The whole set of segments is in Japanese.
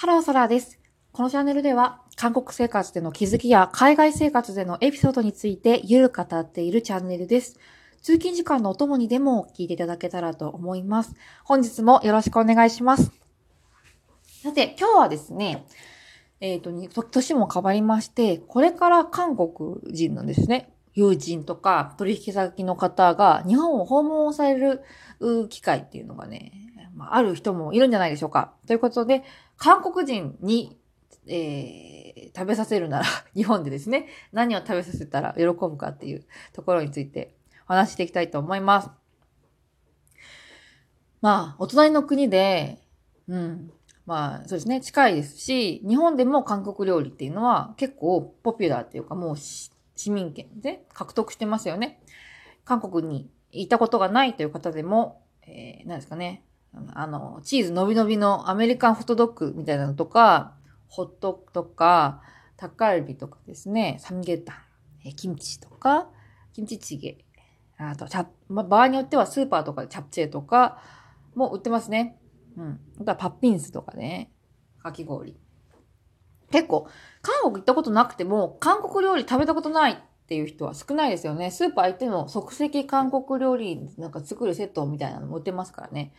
ハローソラーです。このチャンネルでは、韓国生活での気づきや海外生活でのエピソードについてゆるく語っているチャンネルです。通勤時間のお供にでも聞いていただけたらと思います。本日もよろしくお願いします。さて、今日はですね、えっ、とに、と年も変わりまして、これから韓国人のですね、友人とか取引先の方が日本を訪問される機会っていうのがね、ま、ある人もいるんじゃないでしょうか。ということで、韓国人に、えー食べさせるなら、日本でですね、何を食べさせたら喜ぶかっていうところについてお話していきたいと思います。まあ、お隣の国で、うん、まあ、そうですね、近いですし、日本でも韓国料理っていうのは結構ポピュラーっていうか、もう市民権で獲得してますよね。韓国に行ったことがないという方でも、えー、何ですかね、あの、チーズのびのびのアメリカンホットドッグみたいなのとか、ホットとか、タッカルビとかですね、サムゲタン、えキムチとか、キムチチゲ、あと、チャま、場合によってはスーパーとかでチャプチェとかも売ってますね。うん。あとはパッピンスとかね、かき氷。結構、韓国行ったことなくても、韓国料理食べたことないっていう人は少ないですよね。スーパー行っても即席韓国料理なんか作るセットみたいなのも売ってますからね。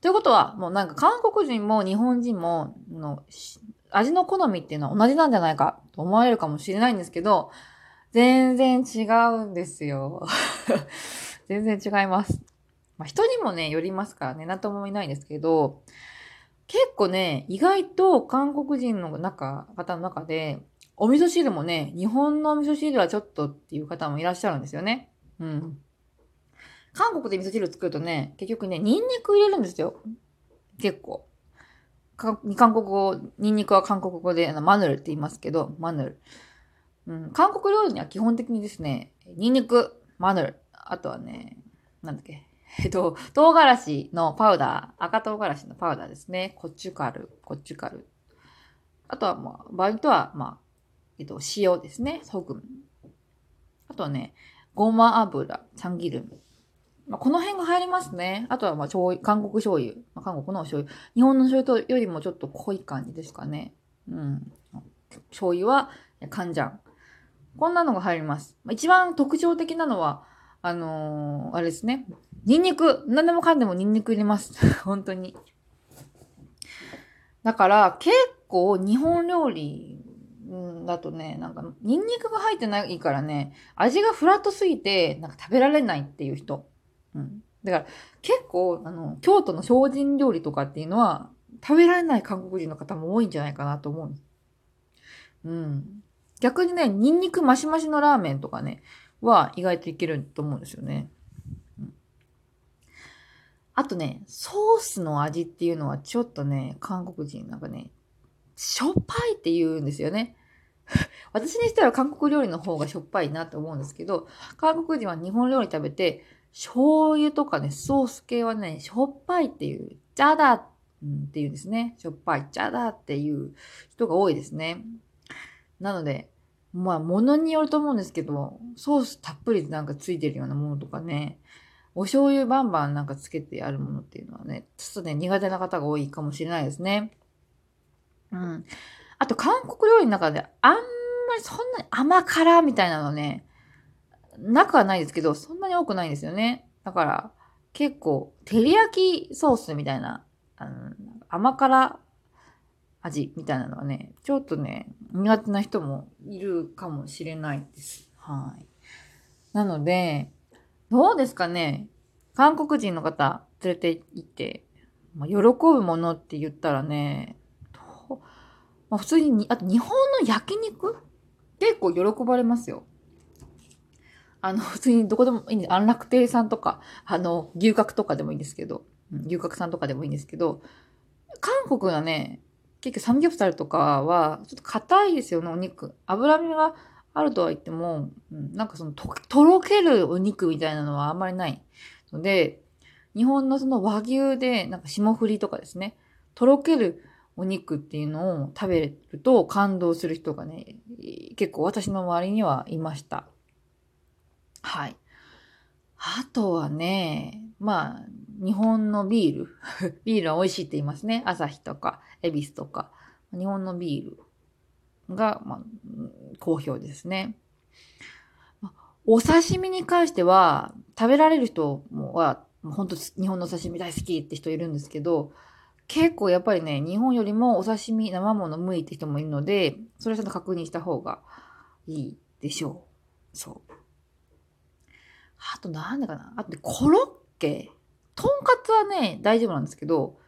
ということは、もうなんか韓国人も日本人もの味の好みっていうのは同じなんじゃないかと思われるかもしれないんですけど、全然違うんですよ。全然違います。まあ、人にもね、よりますからね、なんともいないんですけど、結構ね、意外と韓国人の中、方の中で、お味噌汁もね、日本のお味噌汁はちょっとっていう方もいらっしゃるんですよね。うん。韓国で味噌汁作るとね、結局ね、ニンニク入れるんですよ。結構。韓国語、ニンニクは韓国語であのマヌルって言いますけど、マヌル。うん、韓国料理には基本的にですね、ニンニク、マヌル、あとはね、なんだっけ、えっと、唐辛子のパウダー、赤唐辛子のパウダーですね。コチュカル、コチュカル。あとは、まあ、場合とは、まあ、えっと、塩ですね。ソグム。あとはね、ごま油、チャンギルム。まあ、この辺が入りますね。あとは、まあ、醤油、韓国醤油。まあ、韓国の醤油。日本の醤油とよりもちょっと濃い感じですかね。うん。醤油は、カンジャン。こんなのが入ります。まあ一番特徴的なのは、あのーあれですね。ニンニク。何でもかんでもニンニク入れます。本当に。だから、結構日本料理だとね、なんか、ニンニクが入ってないからね、味がフラットすぎて、なんか食べられないっていう人。うん。だから、結構、あの、京都の精進料理とかっていうのは、食べられない韓国人の方も多いんじゃないかなと思う。うん。逆にね、ニンニクマシマシのラーメンとかね、は意外といけると思うんですよね。うんあとね、ソースの味っていうのはちょっとね、韓国人なんかね、しょっぱいって言うんですよね。私にしたら韓国料理の方がしょっぱいなと思うんですけど、韓国人は日本料理食べて、醤油とかね、ソース系はね、しょっぱいっていう、ジャダっていうんですね。しょっぱい、ジャダっていう人が多いですね。なので、まあ、ものによると思うんですけど、ソースたっぷりなんかついてるようなものとかね、お醤油バンバンなんかつけてあるものっていうのはね、ちょっとね、苦手な方が多いかもしれないですね。うん。あと、韓国料理の中であんまりそんなに甘辛みたいなのね、なくはないですけど、そんなに多くないんですよね。だから、結構、照り焼きソースみたいな、あの甘辛味みたいなのはね、ちょっとね、苦手な人もいるかもしれないです。はい。なので、どうですかね韓国人の方連れて行って、まあ、喜ぶものって言ったらね、まあ、普通にに、あと日本の焼肉？結構喜ばれますよ。あの、普通にどこでもいいんです。安楽亭さんとか、あの、牛角とかでもいいんですけど、牛角さんとかでもいいんですけど、韓国はね、結局サムギョプサルとかは、ちょっと硬いですよね、お肉。脂身があるとは言っても、うん、なんかそのと、とろけるお肉みたいなのはあんまりないので、日本のその和牛で、なんか霜降りとかですね、とろけるお肉っていうのを食べると感動する人がね、結構私の周りにはいました。はい。あとはね、まあ、日本のビール。ビールは美味しいって言いますね。朝日とか、恵比寿とか。日本のビールが、まあ、好評ですね。お刺身に関しては、食べられる人は、本当日本のお刺身大好きって人いるんですけど、結構やっぱりね、日本よりもお刺身、生もの向いて人もいるので、それはちょっと確認した方がいいでしょう。そう。あとなんだかな。あと、コロッケ。とんかつはね、大丈夫なんですけど、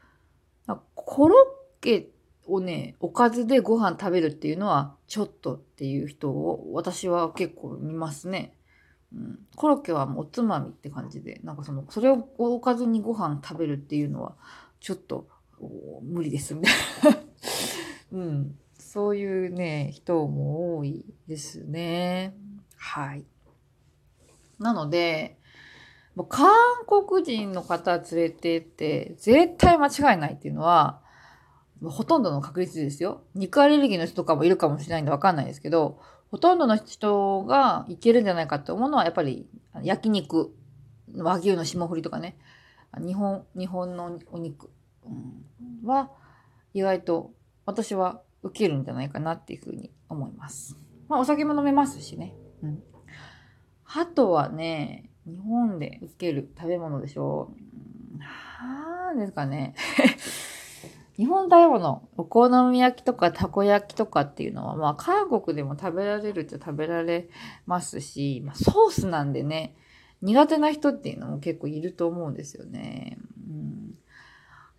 コロッケをね、おかずでご飯食べるっていうのは、ちょっとっていう人を、私は結構見ますね。うん、コロッケはもうおつまみって感じで、なんかその、それをおかずにご飯食べるっていうのは、ちょっと、無理ですみたいな。うん。そういうね、人も多いですね。はい。なので、もう韓国人の方連れてって、絶対間違いないっていうのは、ほとんどの確率ですよ。肉アレルギーの人とかもいるかもしれないんでわかんないですけど、ほとんどの人がいけるんじゃないかって思うのは、やっぱり焼肉、和牛の霜降りとかね、日本、日本のお肉、は、意外と私は受けるんじゃないかなっていうふうに思います。まあお酒も飲めますしね。うん。あとはね、日本で受ける食べ物でしょう。なんですかね。日本食べ物、お好み焼きとかたこ焼きとかっていうのは、まあ韓国でも食べられるっちゃ食べられますし、まあ、ソースなんでね、苦手な人っていうのも結構いると思うんですよね。うん、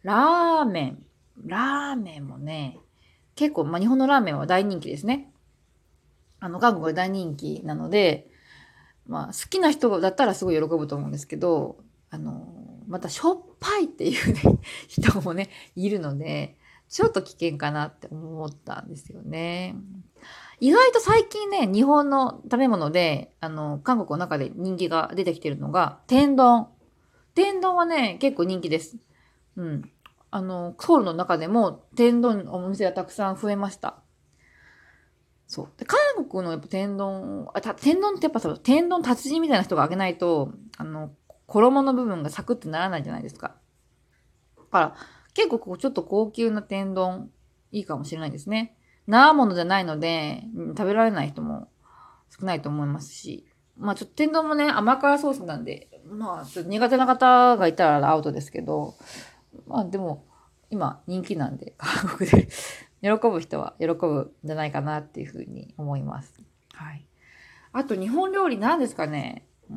ラーメン。ラーメンもね、結構、まあ日本のラーメンは大人気ですね。あの、韓国が大人気なので、まあ、好きな人だったらすごい喜ぶと思うんですけど、あの、またしょっぱいっていうね、人もね、いるので、ちょっと危険かなって思ったんですよね。意外と最近ね、日本の食べ物で、あの、韓国の中で人気が出てきてるのが、天丼。天丼はね、結構人気です。うん。あの、ソウルの中でも天丼のお店がたくさん増えました。そう。で、韓国のやっぱ天丼、あ、た天丼ってやっぱさ、天丼達人みたいな人が揚げないと、あの、衣の部分がサクってならないじゃないですか。だから、結構こうちょっと高級な天丼、いいかもしれないですね。生ものじゃないので、食べられない人も少ないと思いますし。まあちょっと天丼もね、甘辛ソースなんで、まあちょっと苦手な方がいたらアウトですけど、まあでも、今人気なんで、韓国で喜ぶ人は喜ぶんじゃないかなっていうふうに思います。はい。あと日本料理なんですかね、う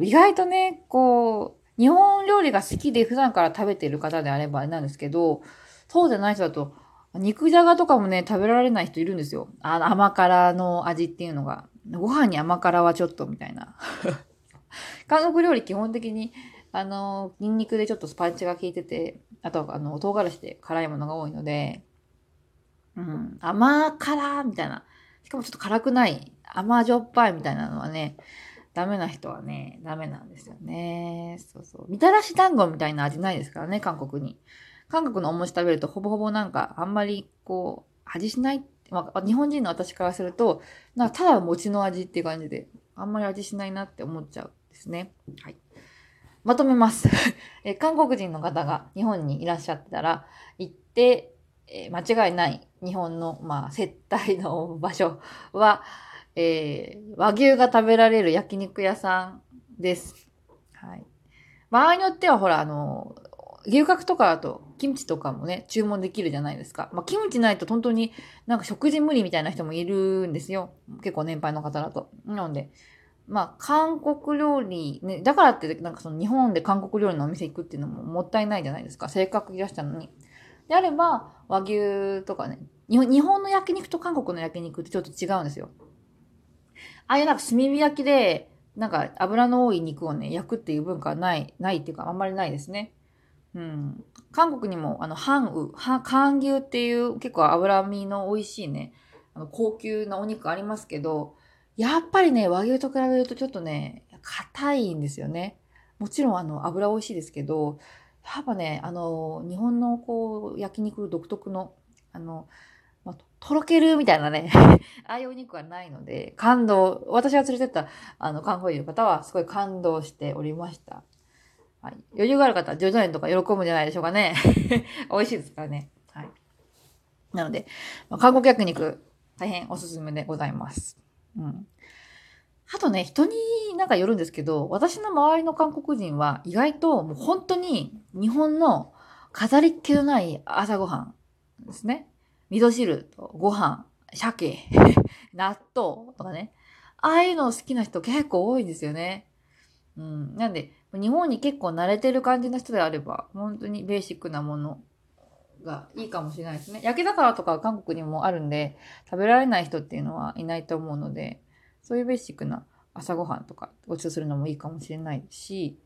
ん、意外とね、こう、日本料理が好きで普段から食べてる方であればあれなんですけど、そうじゃない人だと、肉じゃがとかもね、食べられない人いるんですよ。あの甘辛の味っていうのが。ご飯に甘辛はちょっとみたいな。韓国料理基本的に、あの、ニンニクでちょっとスパンチが効いてて、あと、あの、唐辛子で辛いものが多いので、うん、甘辛みたいな。しかもちょっと辛くない、甘じょっぱいみたいなのはね、ダメな人はね、ダメなんですよね。そうそう。みたらし団子みたいな味ないですからね、韓国に。韓国のお餅食べるとほぼほぼなんかあんまりこう、味しない。まあ、日本人の私からすると、なんかただ餅の味っていう感じで、あんまり味しないなって思っちゃうんですね。はい。まとめます え。韓国人の方が日本にいらっしゃってたら、行って、えー、間違いない日本の、まあ、接待の場所は、えー、和牛が食べられる焼肉屋さんです。はい。場合によっては、ほら、あの、牛角とかだと、キムチとかもね、注文できるじゃないですか。まあ、キムチないと本当になんか食事無理みたいな人もいるんですよ。結構年配の方だと。なので、まあ、韓国料理、ね、だからって、なんかその日本で韓国料理のお店行くっていうのももったいないじゃないですか。せっかくいらしたのに。であれば、和牛とかね、日本の焼肉と韓国の焼肉ってちょっと違うんですよ。ああいうなんか炭火焼きで、なんか油の多い肉をね、焼くっていう文化はない、ないっていうかあんまりないですね。うん。韓国にも、あの、ハンウ、韓牛っていう結構脂身の美味しいね、あの高級なお肉ありますけど、やっぱりね、和牛と比べるとちょっとね、硬いんですよね。もちろんあの、油美味しいですけど、やっぱね、あの、日本のこう、焼肉独特の、あの、まあ、とろけるみたいなね ああいうお肉はないので、感動、私が連れてった、あの、観光医の方はすごい感動しておりました。はい。余裕がある方は、ジョジョ園とか喜ぶんじゃないでしょうかね。美味しいですからね。はい。なので、まあ、韓国焼肉、大変おすすめでございます。うん。あとね、人になんかよるんですけど、私の周りの韓国人は意外ともう本当に日本の飾りっ気のない朝ごはんですね。味噌汁とご飯、鮭、納豆とかね。ああいうの好きな人結構多いんですよね。うん。なんで、日本に結構慣れてる感じの人であれば、本当にベーシックなものがいいかもしれないですね。焼き魚とか韓国にもあるんで、食べられない人っていうのはいないと思うので、そういうベーシックな朝ごはんとかご馳走するのもいいかもしれないし、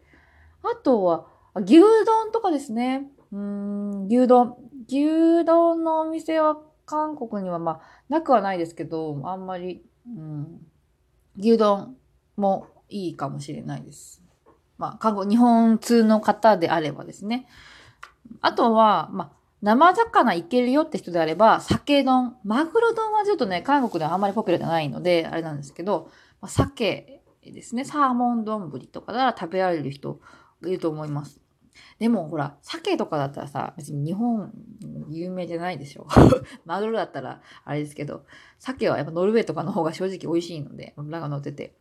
あとは、牛丼とかですね。うん、牛丼。牛丼のお店は韓国にはまあ、なくはないですけど、あんまり、うん、牛丼もいいかもしれないです。まあ、韓国、日本通の方であればですね。あとは、まあ、生魚いけるよって人であれば、酒丼。マグロ丼はちょっとね、韓国ではあんまりポピュラーじゃないので、あれなんですけど、まあ、鮭ですね。サーモン丼とかなら食べられる人いると思います。でもほら、鮭とかだったらさ、別に日本有名じゃないでしょ。マグロだったらあれですけど、鮭はやっぱノルウェーとかの方が正直美味しいので、脂が乗ってて。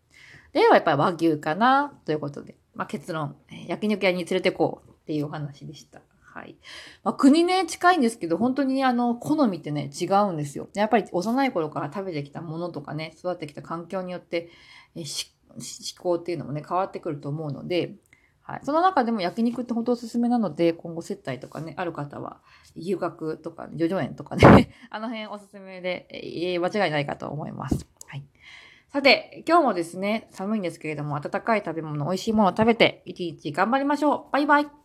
ではやっぱり和牛かな、ということで。まあ、結論、焼肉屋に連れてこうっていうお話でした。はい。まあ、国ね、近いんですけど、本当にあの、好みってね、違うんですよ。やっぱり幼い頃から食べてきたものとかね、育ってきた環境によって、え思考っていうのもね、変わってくると思うので、はい。その中でも焼肉って本当おすすめなので、今後接待とかね、ある方は、遊学とか、叙々苑とかね、あの辺おすすめで、えー、間違いないかと思います。はい。さて、今日もですね、寒いんですけれども、温かい食べ物、美味しいものを食べて、一日頑張りましょう。バイバイ。